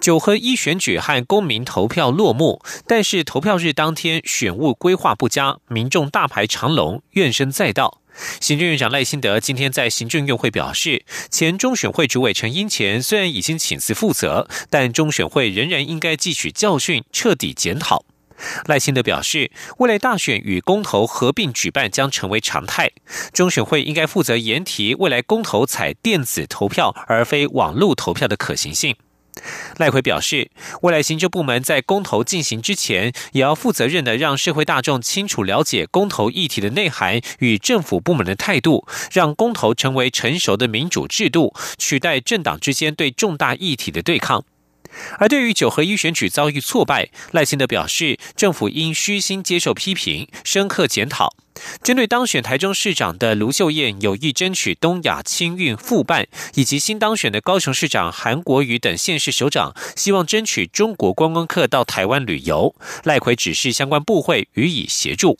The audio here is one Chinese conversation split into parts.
九合一选举和公民投票落幕，但是投票日当天选务规划不佳，民众大排长龙，怨声载道。行政院长赖清德今天在行政院会表示，前中选会主委陈英前虽然已经请辞负责，但中选会仍然应该汲取教训，彻底检讨。赖清德表示，未来大选与公投合并举办将成为常态，中选会应该负责研提未来公投采电子投票而非网络投票的可行性。赖奎表示，未来行政部门在公投进行之前，也要负责任的让社会大众清楚了解公投议题的内涵与政府部门的态度，让公投成为成熟的民主制度，取代政党之间对重大议题的对抗。而对于九合一选举遭遇挫败，赖清德表示，政府应虚心接受批评，深刻检讨。针对当选台中市长的卢秀燕有意争取东亚青运复办，以及新当选的高雄市长韩国瑜等县市首长希望争取中国观光客到台湾旅游，赖奎指示相关部会予以协助。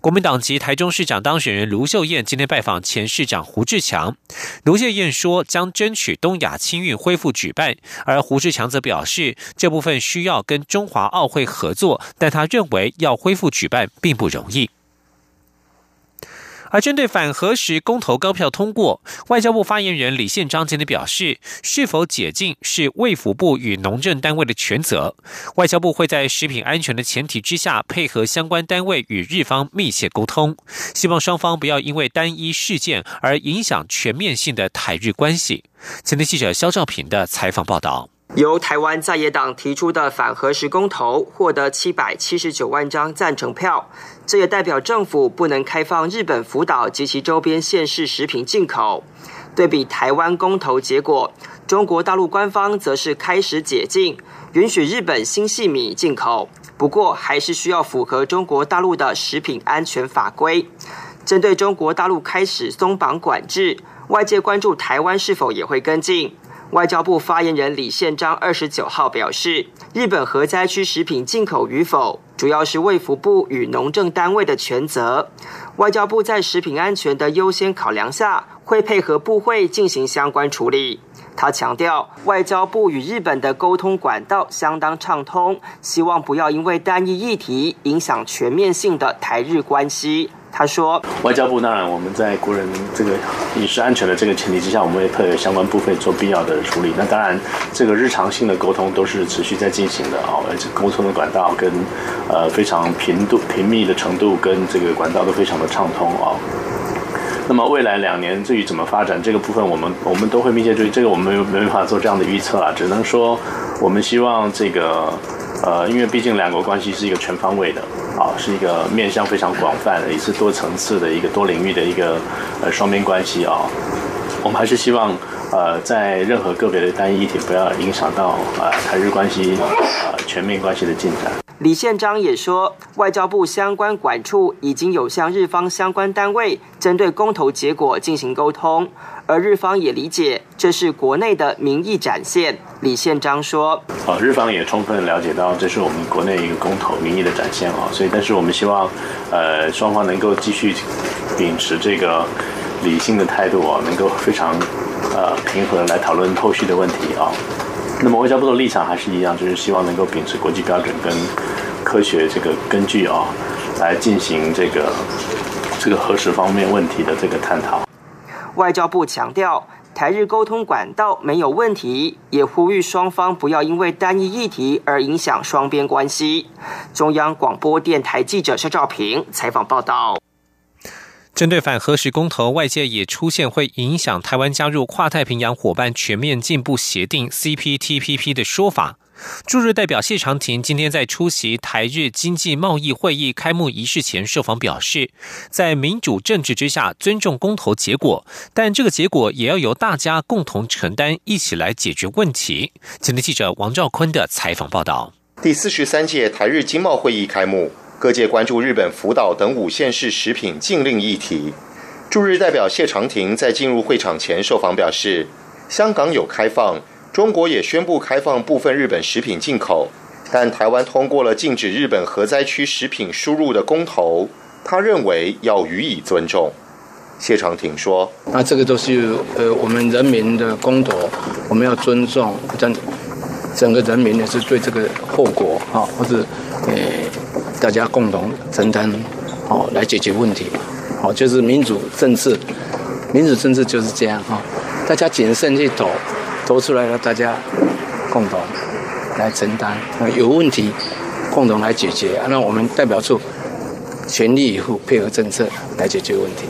国民党籍台中市长当选人卢秀燕今天拜访前市长胡志强。卢秀燕说将争取东亚青运恢复举办，而胡志强则表示这部分需要跟中华奥会合作，但他认为要恢复举办并不容易。而针对反核时公投高票通过，外交部发言人李宪章今天表示，是否解禁是卫福部与农政单位的权责，外交部会在食品安全的前提之下，配合相关单位与日方密切沟通，希望双方不要因为单一事件而影响全面性的台日关系。前天记者肖兆平的采访报道。由台湾在野党提出的反核时公投获得七百七十九万张赞成票，这也代表政府不能开放日本福岛及其周边县市食品进口。对比台湾公投结果，中国大陆官方则是开始解禁，允许日本新细米进口，不过还是需要符合中国大陆的食品安全法规。针对中国大陆开始松绑管制，外界关注台湾是否也会跟进。外交部发言人李宪章二十九号表示，日本核灾区食品进口与否，主要是卫福部与农政单位的权责。外交部在食品安全的优先考量下，会配合部会进行相关处理。他强调，外交部与日本的沟通管道相当畅通，希望不要因为单一议题影响全面性的台日关系。他说：“外交部当然，我们在国人这个饮食安全的这个前提之下，我们会配合相关部分做必要的处理。那当然，这个日常性的沟通都是持续在进行的啊，而且沟通的管道跟呃非常频度频密的程度跟这个管道都非常的畅通啊。那么未来两年至于怎么发展这个部分，我们我们都会密切注意。这个我们没没办法做这样的预测啊，只能说我们希望这个呃，因为毕竟两国关系是一个全方位的。”啊，是一个面向非常广泛的，也是多层次的一个多领域的一个呃双边关系啊。我们还是希望呃，在任何个别的单一议题不要影响到呃台日关系呃全面关系的进展。李宪章也说，外交部相关管处已经有向日方相关单位针对公投结果进行沟通。而日方也理解这是国内的民意展现，李宪章说：“啊，日方也充分了解到这是我们国内一个公投民意的展现啊，所以但是我们希望，呃，双方能够继续秉持这个理性的态度啊，能够非常呃平和来讨论后续的问题啊。那么外交部的立场还是一样，就是希望能够秉持国际标准跟科学这个根据啊，来进行这个这个核实方面问题的这个探讨。”外交部强调，台日沟通管道没有问题，也呼吁双方不要因为单一议题而影响双边关系。中央广播电台记者肖兆平采访报道。针对反核时公投，外界也出现会影响台湾加入跨太平洋伙伴全面进步协定 （CPTPP） 的说法。驻日代表谢长廷今天在出席台日经济贸易会议开幕仪式前受访表示，在民主政治之下尊重公投结果，但这个结果也要由大家共同承担，一起来解决问题。今天记者王兆坤的采访报道。第四十三届台日经贸会议开幕，各界关注日本福岛等五县市食品禁令议题。驻日代表谢长廷在进入会场前受访表示，香港有开放，中国也宣布开放部分日本食品进口，但台湾通过了禁止日本核灾区食品输入的公投，他认为要予以尊重。谢长廷说：“那这个都是呃我们人民的公投，我们要尊重，整整个人民也是对这个后果啊，或者呃大家共同承担，好来解决问题，好就是民主政治，民主政治就是这样哈，大家谨慎去投，投出来了大家共同来承担，有问题共同来解决，那我们代表处全力以赴配合政策来解决问题。”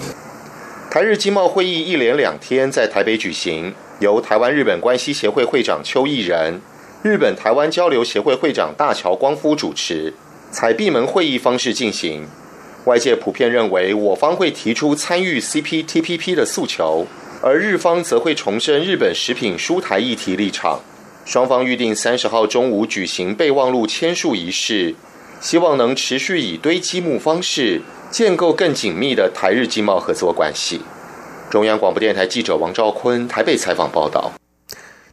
台日经贸会议一连两天在台北举行，由台湾日本关系协会会长邱毅仁、日本台湾交流协会会长大桥光夫主持，采闭门会议方式进行。外界普遍认为，我方会提出参与 CPTPP 的诉求，而日方则会重申日本食品输台议题立场。双方预定三十号中午举行备忘录签署仪式，希望能持续以堆积木方式。建构更紧密的台日经贸合作关系。中央广播电台记者王兆坤台北采访报道。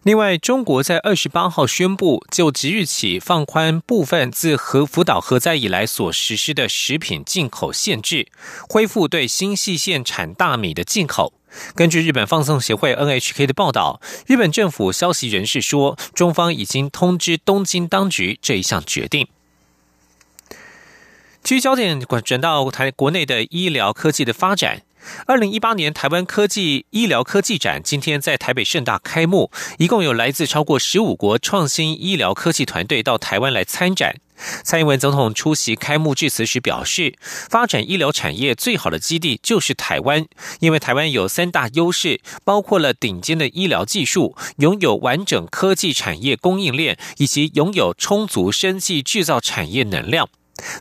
另外，中国在二十八号宣布，就即日起放宽部分自核福岛核灾以来所实施的食品进口限制，恢复对新细线产大米的进口。根据日本放送协会 NHK 的报道，日本政府消息人士说，中方已经通知东京当局这一项决定。聚焦点转到台国内的医疗科技的发展。二零一八年台湾科技医疗科技展今天在台北盛大开幕，一共有来自超过十五国创新医疗科技团队到台湾来参展。蔡英文总统出席开幕致辞时表示，发展医疗产业最好的基地就是台湾，因为台湾有三大优势，包括了顶尖的医疗技术，拥有完整科技产业供应链，以及拥有充足生技制造产业能量。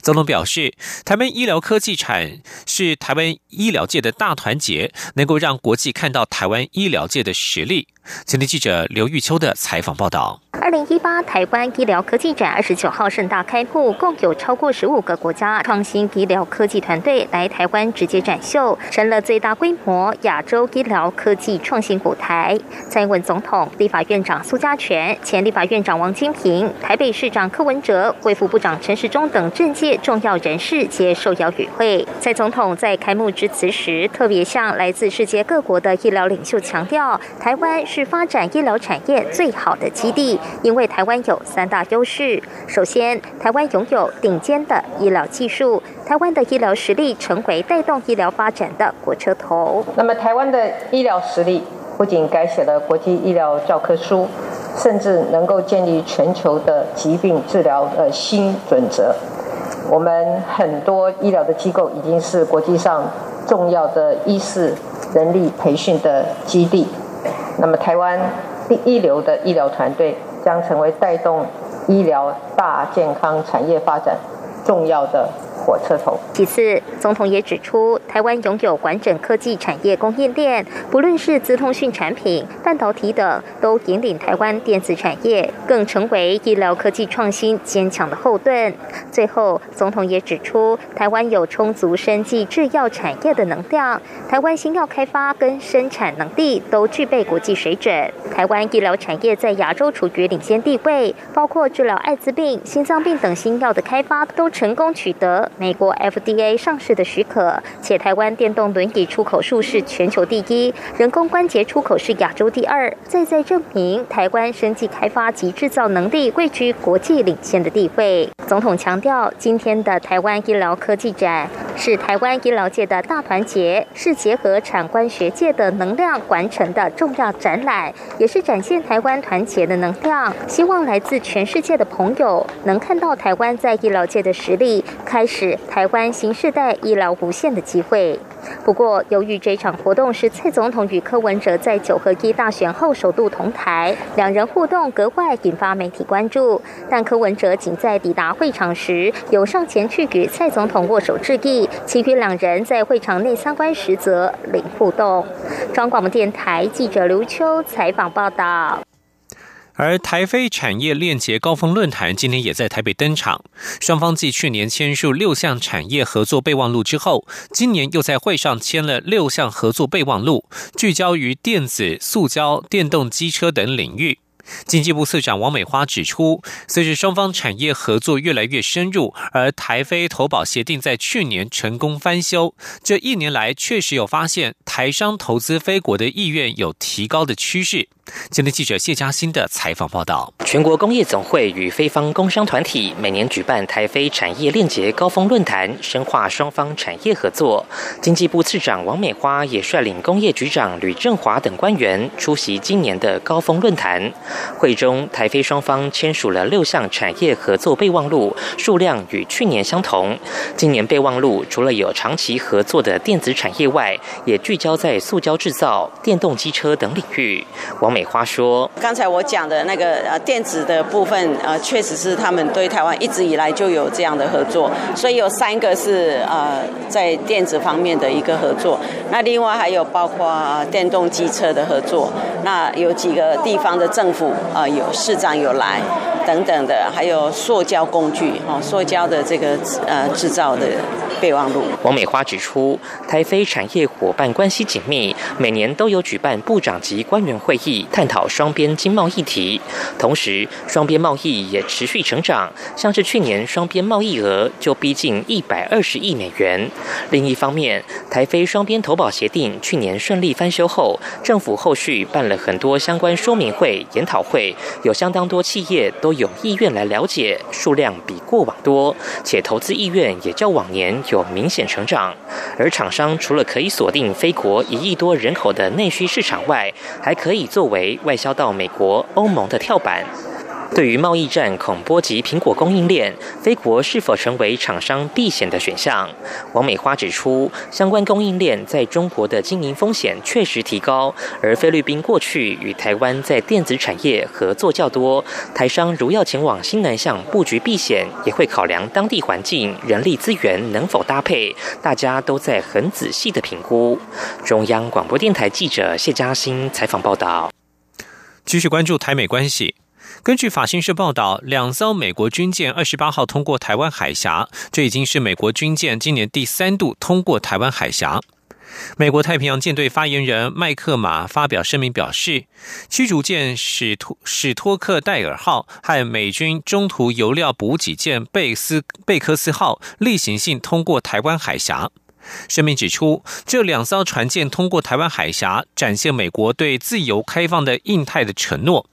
总统表示，台湾医疗科技产是台湾医疗界的大团结，能够让国际看到台湾医疗界的实力。今天记者刘玉秋的采访报道。二零一八台湾医疗科技展二十九号盛大开幕，共有超过十五个国家创新医疗科技团队来台湾直接展秀，成了最大规模亚洲医疗科技创新舞台。蔡英文总统、立法院长苏家全、前立法院长王金平、台北市长柯文哲、卫副部长陈时中等政界重要人士皆受邀与会。蔡总统在开幕致辞时，特别向来自世界各国的医疗领袖强调，台湾是发展医疗产业最好的基地。因为台湾有三大优势，首先，台湾拥有顶尖的医疗技术，台湾的医疗实力成为带动医疗发展的火车头。那么，台湾的医疗实力不仅改写了国际医疗教科书，甚至能够建立全球的疾病治疗的新准则。我们很多医疗的机构已经是国际上重要的医师人力培训的基地。那么，台湾第一流的医疗团队。将成为带动医疗大健康产业发展重要的。火车头。其次，总统也指出，台湾拥有完整科技产业供应链，不论是资通讯产品、半导体等，都引领台湾电子产业，更成为医疗科技创新坚强的后盾。最后，总统也指出，台湾有充足生技制药产业的能量，台湾新药开发跟生产能力都具备国际水准。台湾医疗产业在亚洲处于领先地位，包括治疗艾滋病、心脏病等新药的开发都成功取得。美国 FDA 上市的许可，且台湾电动轮椅出口数是全球第一，人工关节出口是亚洲第二，再再证明台湾生技开发及制造能力位居国际领先的地位。总统强调，今天的台湾医疗科技展是台湾医疗界的大团结，是结合产官学界的能量完成的重要展览，也是展现台湾团结的能量。希望来自全世界的朋友能看到台湾在医疗界的实力，开始。台湾新时代医疗无限的机会。不过，由于这场活动是蔡总统与柯文哲在九合一大选后首度同台，两人互动格外引发媒体关注。但柯文哲仅在抵达会场时有上前去与蔡总统握手致意，其余两人在会场内参观时则零互动。中广电台记者刘秋采访报道。而台非产业链结高峰论坛今天也在台北登场，双方继去年签署六项产业合作备忘录之后，今年又在会上签了六项合作备忘录，聚焦于电子、塑胶、电动机车等领域。经济部次长王美花指出，随着双方产业合作越来越深入，而台非投保协定在去年成功翻修，这一年来确实有发现台商投资非国的意愿有提高的趋势。今天记者谢嘉欣的采访报道：全国工业总会与非方工商团体每年举办台非产业链结高峰论坛，深化双方产业合作。经济部次长王美花也率领工业局长吕振华等官员出席今年的高峰论坛。会中，台非双方签署了六项产业合作备忘录，数量与去年相同。今年备忘录除了有长期合作的电子产业外，也聚焦在塑胶制造、电动机车等领域。王美花说：“刚才我讲的那个呃电子的部分，呃，确实是他们对台湾一直以来就有这样的合作，所以有三个是呃在电子方面的一个合作。那另外还有包括电动机车的合作，那有几个地方的政府啊有市长有来等等的，还有塑胶工具哦，塑胶的这个呃制造的备忘录。”王美花指出，台非产业伙伴关系紧密，每年都有举办部长级官员会议。探讨双边经贸议题，同时双边贸易也持续成长，像是去年双边贸易额就逼近一百二十亿美元。另一方面，台非双边投保协定去年顺利翻修后，政府后续办了很多相关说明会、研讨会，有相当多企业都有意愿来了解，数量比过往多，且投资意愿也较往年有明显成长。而厂商除了可以锁定非国一亿多人口的内需市场外，还可以作为为外销到美国、欧盟的跳板。对于贸易战恐波及苹果供应链，菲国是否成为厂商避险的选项？王美花指出，相关供应链在中国的经营风险确实提高，而菲律宾过去与台湾在电子产业合作较多，台商如要前往新南向布局避险，也会考量当地环境、人力资源能否搭配，大家都在很仔细的评估。中央广播电台记者谢嘉欣采访报道。继续关注台美关系。根据法新社报道，两艘美国军舰二十八号通过台湾海峡，这已经是美国军舰今年第三度通过台湾海峡。美国太平洋舰队发言人麦克马发表声明表示，驱逐舰史托史托克戴尔号和美军中途油料补给舰贝斯贝克斯号例行性通过台湾海峡。声明指出，这两艘船舰通过台湾海峡，展现美国对自由开放的印太的承诺。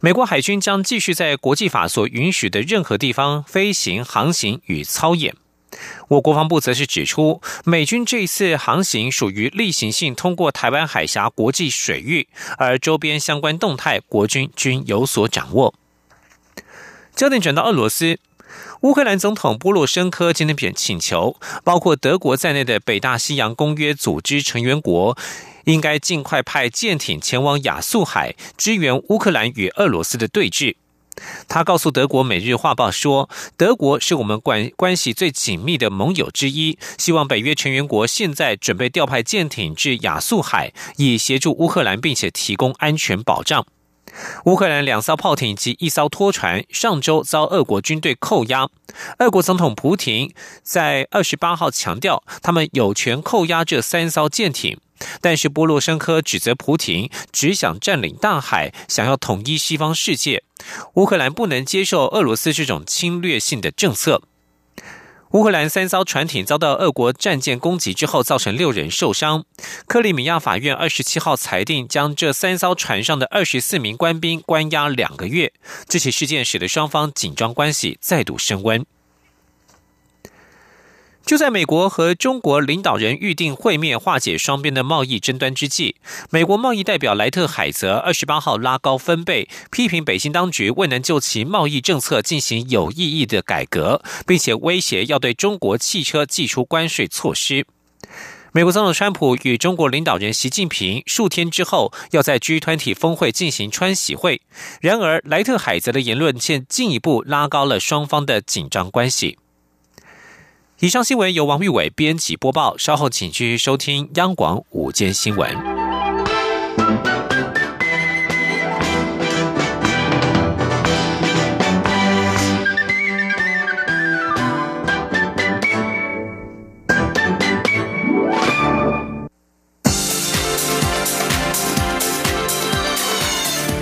美国海军将继续在国际法所允许的任何地方飞行、航行与操演。我国防部则是指出，美军这次航行属于例行性通过台湾海峡国际水域，而周边相关动态，国军均有所掌握。焦点转到俄罗斯。乌克兰总统波洛申科今天便请求，包括德国在内的北大西洋公约组织成员国，应该尽快派舰艇前往亚速海支援乌克兰与俄罗斯的对峙。他告诉德国《每日画报》说：“德国是我们关关系最紧密的盟友之一，希望北约成员国现在准备调派舰艇至亚速海，以协助乌克兰，并且提供安全保障。”乌克兰两艘炮艇及一艘拖船上周遭俄国军队扣押。俄国总统普京在二十八号强调，他们有权扣押这三艘舰艇。但是波洛申科指责普京只想占领大海，想要统一西方世界。乌克兰不能接受俄罗斯这种侵略性的政策。乌克兰三艘船艇遭到俄国战舰攻击之后，造成六人受伤。克里米亚法院二十七号裁定，将这三艘船上的二十四名官兵关押两个月。这起事件使得双方紧张关系再度升温。就在美国和中国领导人预定会面化解双边的贸易争端之际，美国贸易代表莱特海泽二十八号拉高分贝，批评北京当局未能就其贸易政策进行有意义的改革，并且威胁要对中国汽车寄出关税措施。美国总统川普与中国领导人习近平数天之后要在 G 团体峰会进行川喜会，然而莱特海泽的言论却进一步拉高了双方的紧张关系。以上新闻由王玉伟编辑播报稍后请继续收听央广午间新闻。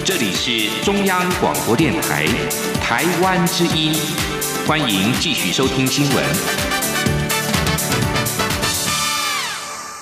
这里是中央广播电台台湾之音欢迎继续收听新闻。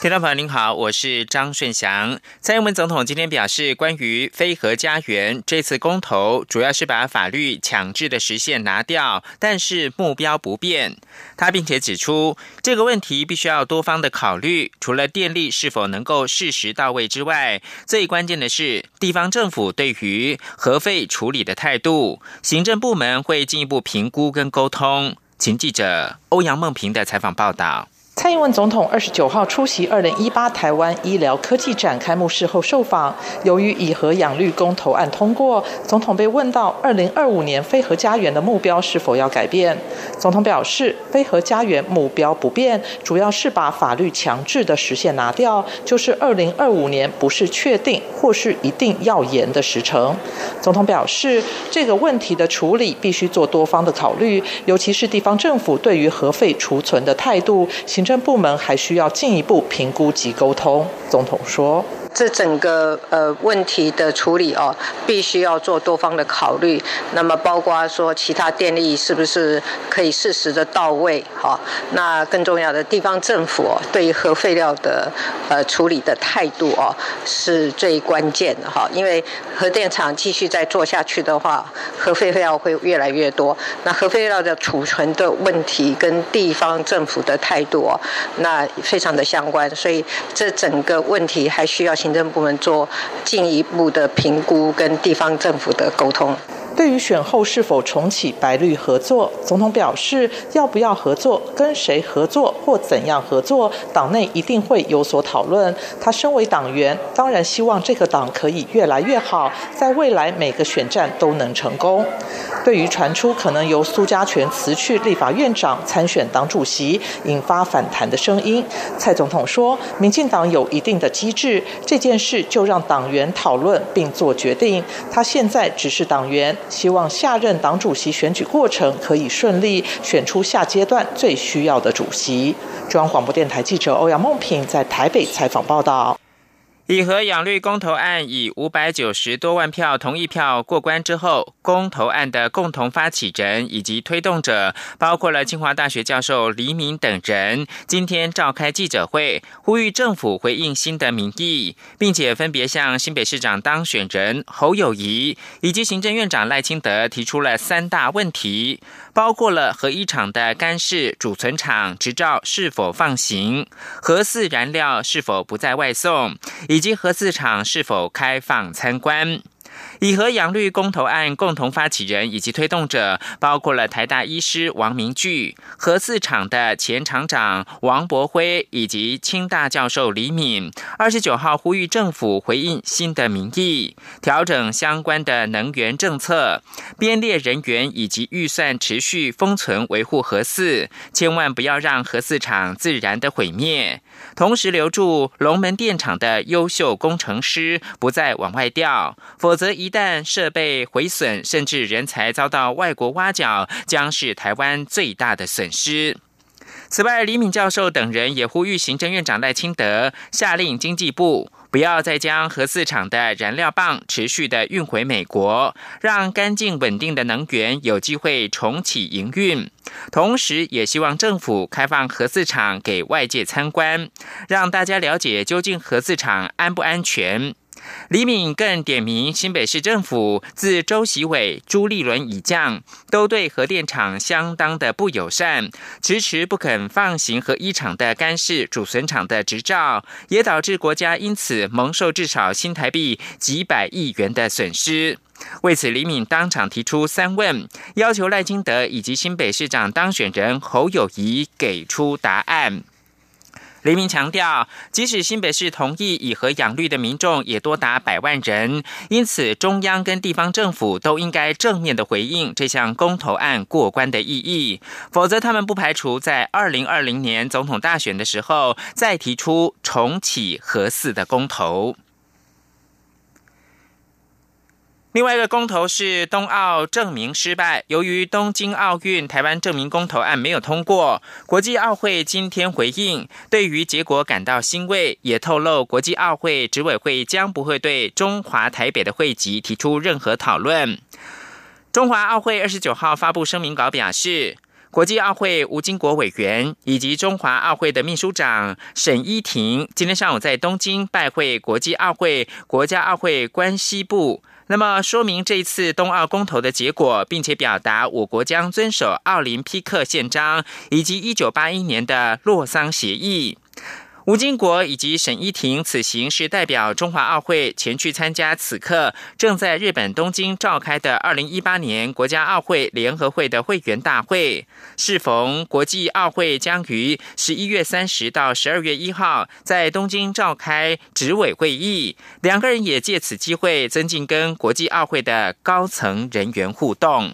听众朋友您好，我是张顺祥。蔡英文总统今天表示，关于非核家园这次公投，主要是把法律强制的实现拿掉，但是目标不变。他并且指出，这个问题必须要多方的考虑，除了电力是否能够适时到位之外，最关键的是地方政府对于核废处理的态度，行政部门会进一步评估跟沟通。请记者欧阳梦平的采访报道。蔡英文总统二十九号出席二零一八台湾医疗科技展开幕式后受访，由于以核养绿公投案通过，总统被问到二零二五年非核家园的目标是否要改变，总统表示非核家园目标不变，主要是把法律强制的时限拿掉，就是二零二五年不是确定或是一定要延的时程。总统表示这个问题的处理必须做多方的考虑，尤其是地方政府对于核废储存的态度。行政部门还需要进一步评估及沟通。总统说。这整个呃问题的处理哦，必须要做多方的考虑。那么包括说其他电力是不是可以适时的到位？哈，那更重要的地方政府哦，对于核废料的呃处理的态度哦，是最关键的哈。因为核电厂继续再做下去的话，核废料会越来越多。那核废料的储存的问题跟地方政府的态度哦，那非常的相关。所以这整个问题还需要。行政部门做进一步的评估，跟地方政府的沟通。对于选后是否重启白绿合作，总统表示，要不要合作、跟谁合作或怎样合作，党内一定会有所讨论。他身为党员，当然希望这个党可以越来越好，在未来每个选战都能成功。对于传出可能由苏家全辞去立法院长参选党主席，引发反弹的声音，蔡总统说，民进党有一定的机制，这件事就让党员讨论并做决定。他现在只是党员。希望下任党主席选举过程可以顺利选出下阶段最需要的主席。中央广播电台记者欧阳梦平在台北采访报道。以核养绿公投案以五百九十多万票同意票过关之后，公投案的共同发起人以及推动者，包括了清华大学教授黎明等人，今天召开记者会，呼吁政府回应新的民意，并且分别向新北市长当选人侯友谊以及行政院长赖清德提出了三大问题。包括了核一厂的干式储存厂执照是否放行，核四燃料是否不再外送，以以及核四厂是否开放参观。以核养绿公投案共同发起人以及推动者，包括了台大医师王明炬、核四厂的前厂长王博辉以及清大教授李敏。二十九号呼吁政府回应新的民意，调整相关的能源政策，编列人员以及预算，持续封存维护核四，千万不要让核四厂自然的毁灭。同时留住龙门电厂的优秀工程师，不再往外调，否则一旦设备毁损，甚至人才遭到外国挖角，将是台湾最大的损失。此外，李敏教授等人也呼吁行政院长赖清德下令经济部。不要再将核四厂的燃料棒持续的运回美国，让干净稳定的能源有机会重启营运。同时，也希望政府开放核四厂给外界参观，让大家了解究竟核四厂安不安全。李敏更点名新北市政府自周习伟、朱立伦以降，都对核电厂相当的不友善，迟迟不肯放行核一厂的干式储存厂的执照，也导致国家因此蒙受至少新台币几百亿元的损失。为此，李敏当场提出三问，要求赖清德以及新北市长当选人侯友谊给出答案。黎明强调，即使新北市同意以核养绿的民众也多达百万人，因此中央跟地方政府都应该正面的回应这项公投案过关的意义，否则他们不排除在二零二零年总统大选的时候再提出重启核四的公投。另外一个公投是冬奥证明失败，由于东京奥运台湾证明公投案没有通过，国际奥会今天回应，对于结果感到欣慰，也透露国际奥会执委会将不会对中华台北的会籍提出任何讨论。中华奥会二十九号发布声明稿表示。国际奥会吴金国委员以及中华奥会的秘书长沈依婷今天上午在东京拜会国际奥会国家奥会关系部，那么说明这一次冬奥公投的结果，并且表达我国将遵守奥林匹克宪章以及一九八一年的洛桑协议。吴金国以及沈依婷此行是代表中华奥会前去参加此刻正在日本东京召开的二零一八年国家奥会联合会的会员大会。适逢国际奥会将于十一月三十到十二月一号在东京召开执委会议，两个人也借此机会增进跟国际奥会的高层人员互动。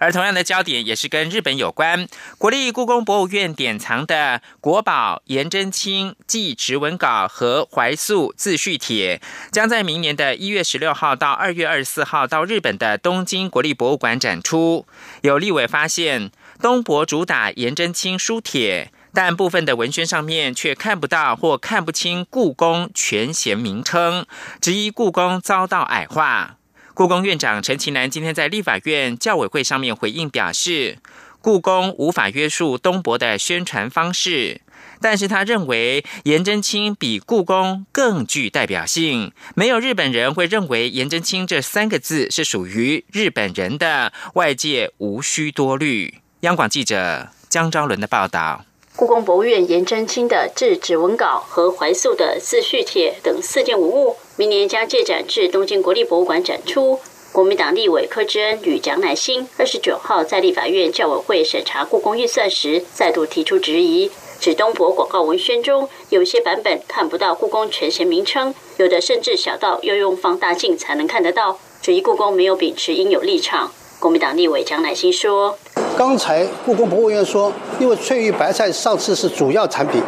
而同样的焦点也是跟日本有关。国立故宫博物院典藏的国宝颜真卿祭侄文稿和怀素自叙帖，将在明年的一月十六号到二月二十四号到日本的东京国立博物馆展出。有立委发现，东博主打颜真卿书帖，但部分的文宣上面却看不到或看不清故宫全衔名称，质疑故宫遭到矮化。故宫院长陈其南今天在立法院教委会上面回应表示，故宫无法约束东博的宣传方式，但是他认为颜真卿比故宫更具代表性，没有日本人会认为颜真卿这三个字是属于日本人的，外界无需多虑。央广记者江昭伦的报道。故宫博物院颜真卿的制纸文稿和怀素的自叙帖等四件文物，明年将借展至东京国立博物馆展出。国民党立委柯志恩与蒋乃馨二十九号在立法院教委会审查故宫预算时，再度提出质疑，指东博广告文宣中有些版本看不到故宫全衔名称，有的甚至小到要用放大镜才能看得到，质疑故宫没有秉持应有立场。国民党立委蒋乃馨说：“刚才故宫博物院说，因为翠玉白菜上次是主要产品，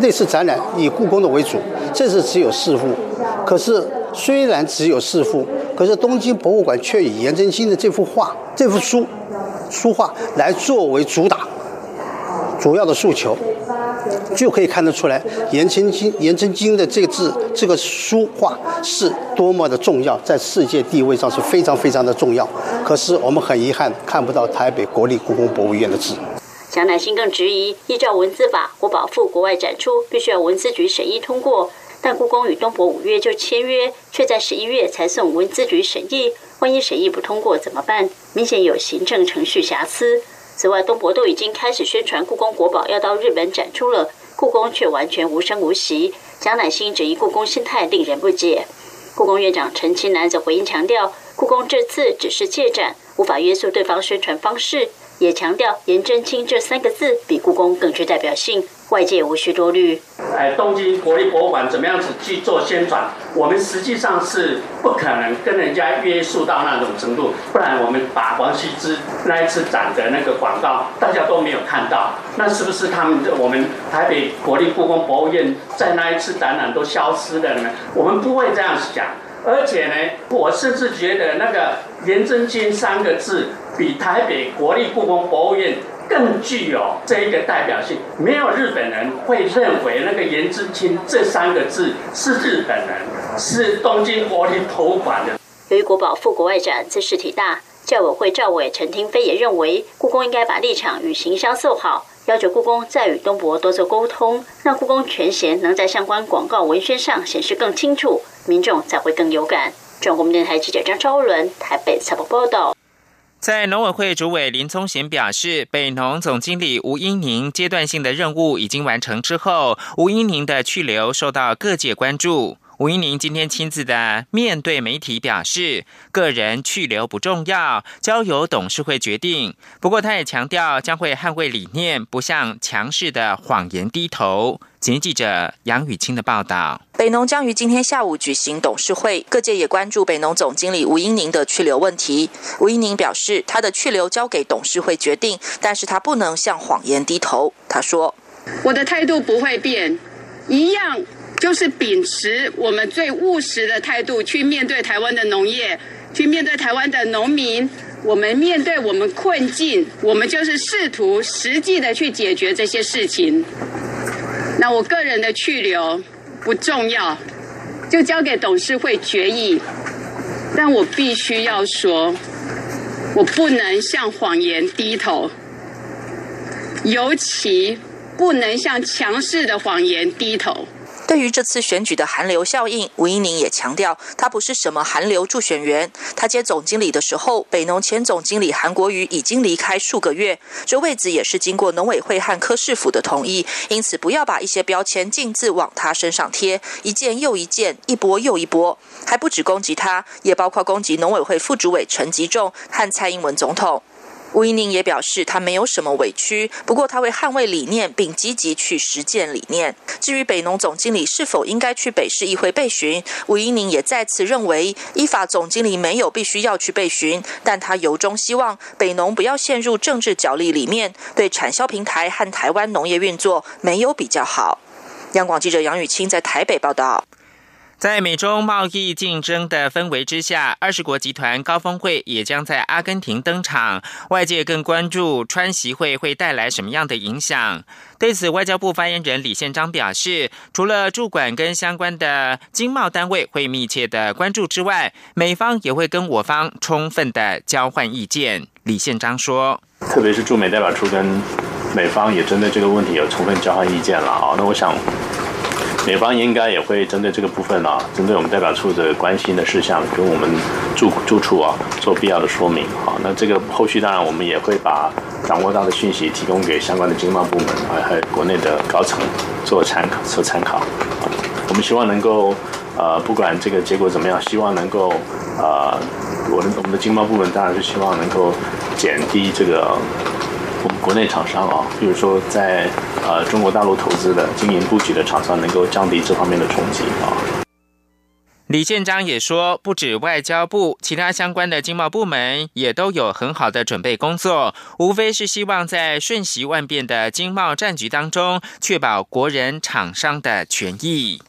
那次展览以故宫的为主，这次只有四幅。可是虽然只有四幅，可是东京博物馆却以颜真卿的这幅画、这幅书书画来作为主打，主要的诉求。”就可以看得出来，颜真卿颜真卿的这个字，这个书画是多么的重要，在世界地位上是非常非常的重要。可是我们很遗憾看不到台北国立故宫博物院的字。蒋乃馨更质疑，依照文字法，国宝赴国外展出必须要文资局审议通过，但故宫与东博五月就签约，却在十一月才送文资局审议，万一审议不通过怎么办？明显有行政程序瑕疵。此外，东博都已经开始宣传故宫国宝要到日本展出了，故宫却完全无声无息。蒋乃馨质疑故宫心态令人不解。故宫院长陈其南则回应强调，故宫这次只是借展，无法约束对方宣传方式。也强调“颜真卿”这三个字比故宫更具代表性，外界无需多虑。哎，东京国立博物馆怎么样子去做宣传？我们实际上是不可能跟人家约束到那种程度，不然我们把王羲之那一次展的那个广告大家都没有看到，那是不是他们我们台北国立故宫博物院在那一次展览都消失了呢？我们不会这样讲。而且呢，我甚至觉得那个“颜真卿”三个字比台北国立故宫博物院更具有这一个代表性。没有日本人会认为那个“颜之卿”这三个字是日本人，是东京国立博物馆的。由于国宝赴国外展，这事体大，教委会赵委陈廷飞也认为，故宫应该把立场与形象做好。要求故宫再与东博多做沟通，让故宫权限能在相关广告文宣上显示更清楚，民众才会更有感。中国电台记者张昭伦台北采访报道。在农委会主委林宗贤表示，北农总经理吴英宁阶段性的任务已经完成之后，吴英宁的去留受到各界关注。吴英宁今天亲自的面对媒体表示，个人去留不重要，交由董事会决定。不过，他也强调将会捍卫理念，不向强势的谎言低头。请记者杨雨清的报道：北农将于今天下午举行董事会，各界也关注北农总经理吴英宁的去留问题。吴英宁表示，他的去留交给董事会决定，但是他不能向谎言低头。他说：“我的态度不会变，一样。”就是秉持我们最务实的态度去面对台湾的农业，去面对台湾的农民。我们面对我们困境，我们就是试图实际的去解决这些事情。那我个人的去留不重要，就交给董事会决议。但我必须要说，我不能向谎言低头，尤其不能向强势的谎言低头。对于这次选举的韩流效应，吴英宁也强调，他不是什么韩流助选员。他接总经理的时候，北农前总经理韩国瑜已经离开数个月，这位置也是经过农委会和科市府的同意，因此不要把一些标签径自往他身上贴，一件又一件，一波又一波，还不止攻击他，也包括攻击农委会副主委陈吉仲和蔡英文总统。吴怡宁也表示，他没有什么委屈，不过他会捍卫理念，并积极去实践理念。至于北农总经理是否应该去北市议会备询，吴怡宁也再次认为，依法总经理没有必须要去备询，但他由衷希望北农不要陷入政治角力里面，对产销平台和台湾农业运作没有比较好。央广记者杨雨清在台北报道。在美中贸易竞争的氛围之下，二十国集团高峰会也将在阿根廷登场。外界更关注川习会会带来什么样的影响。对此，外交部发言人李宪章表示，除了驻管跟相关的经贸单位会密切的关注之外，美方也会跟我方充分的交换意见。李宪章说：“特别是驻美代表处跟美方也针对这个问题有充分交换意见了啊。那我想。”美方应该也会针对这个部分啊，针对我们代表处的关心的事项，跟我们驻驻处啊做必要的说明啊。那这个后续当然我们也会把掌握到的讯息提供给相关的经贸部门啊，还有国内的高层做参考做参考。我们希望能够呃，不管这个结果怎么样，希望能够呃，我的我们的经贸部门当然是希望能够减低这个。我们国内厂商啊，比如说在呃中国大陆投资的经营布局的厂商，能够降低这方面的冲击啊。李建章也说，不止外交部，其他相关的经贸部门也都有很好的准备工作，无非是希望在瞬息万变的经贸战局当中，确保国人厂商的权益。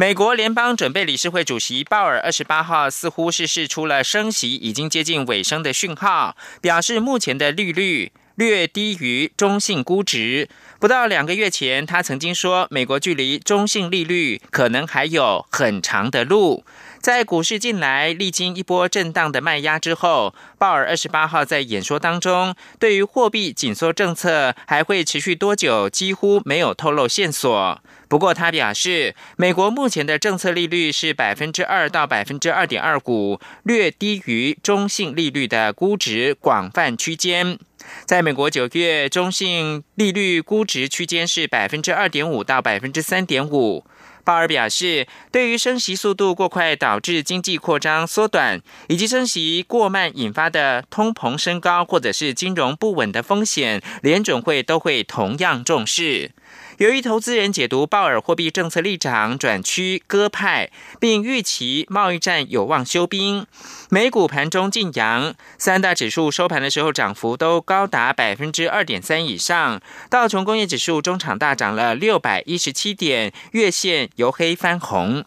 美国联邦准备理事会主席鲍尔二十八号似乎是释出了升息已经接近尾声的讯号，表示目前的利率略低于中性估值。不到两个月前，他曾经说美国距离中性利率可能还有很长的路。在股市近来历经一波震荡的卖压之后，鲍尔二十八号在演说当中，对于货币紧缩政策还会持续多久，几乎没有透露线索。不过，他表示，美国目前的政策利率是百分之二到百分之二点二五，略低于中性利率的估值广泛区间。在美国九月，中性利率估值区间是百分之二点五到百分之三点五。鲍尔表示，对于升息速度过快导致经济扩张缩短，以及升息过慢引发的通膨升高或者是金融不稳的风险，联准会都会同样重视。由于投资人解读鲍尔货币政策立场转趋鸽派，并预期贸易战有望休兵，美股盘中晋阳，三大指数收盘的时候涨幅都高达百分之二点三以上。道琼工业指数中场大涨了六百一十七点，月线由黑翻红。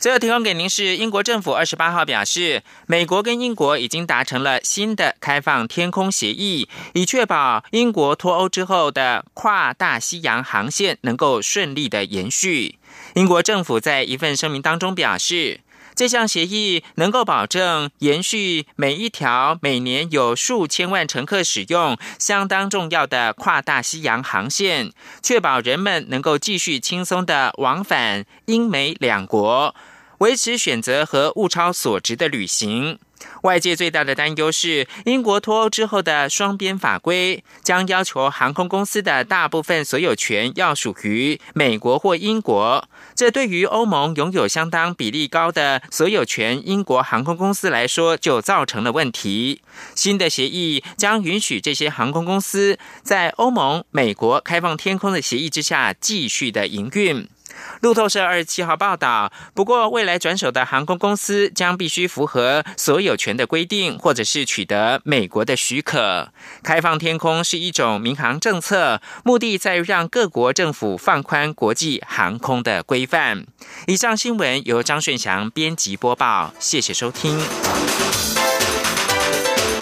最后提供给您是英国政府二十八号表示，美国跟英国已经达成了新的开放天空协议，以确保英国脱欧之后的跨大西洋航线能够顺利的延续。英国政府在一份声明当中表示，这项协议能够保证延续每一条每年有数千万乘客使用、相当重要的跨大西洋航线，确保人们能够继续轻松的往返英美两国。维持选择和物超所值的旅行。外界最大的担忧是，英国脱欧之后的双边法规将要求航空公司的大部分所有权要属于美国或英国。这对于欧盟拥有相当比例高的所有权英国航空公司来说，就造成了问题。新的协议将允许这些航空公司在欧盟、美国开放天空的协议之下继续的营运。路透社二十七号报道，不过未来转手的航空公司将必须符合所有权的规定，或者是取得美国的许可。开放天空是一种民航政策，目的在于让各国政府放宽国际航空的规范。以上新闻由张顺祥编辑播报，谢谢收听。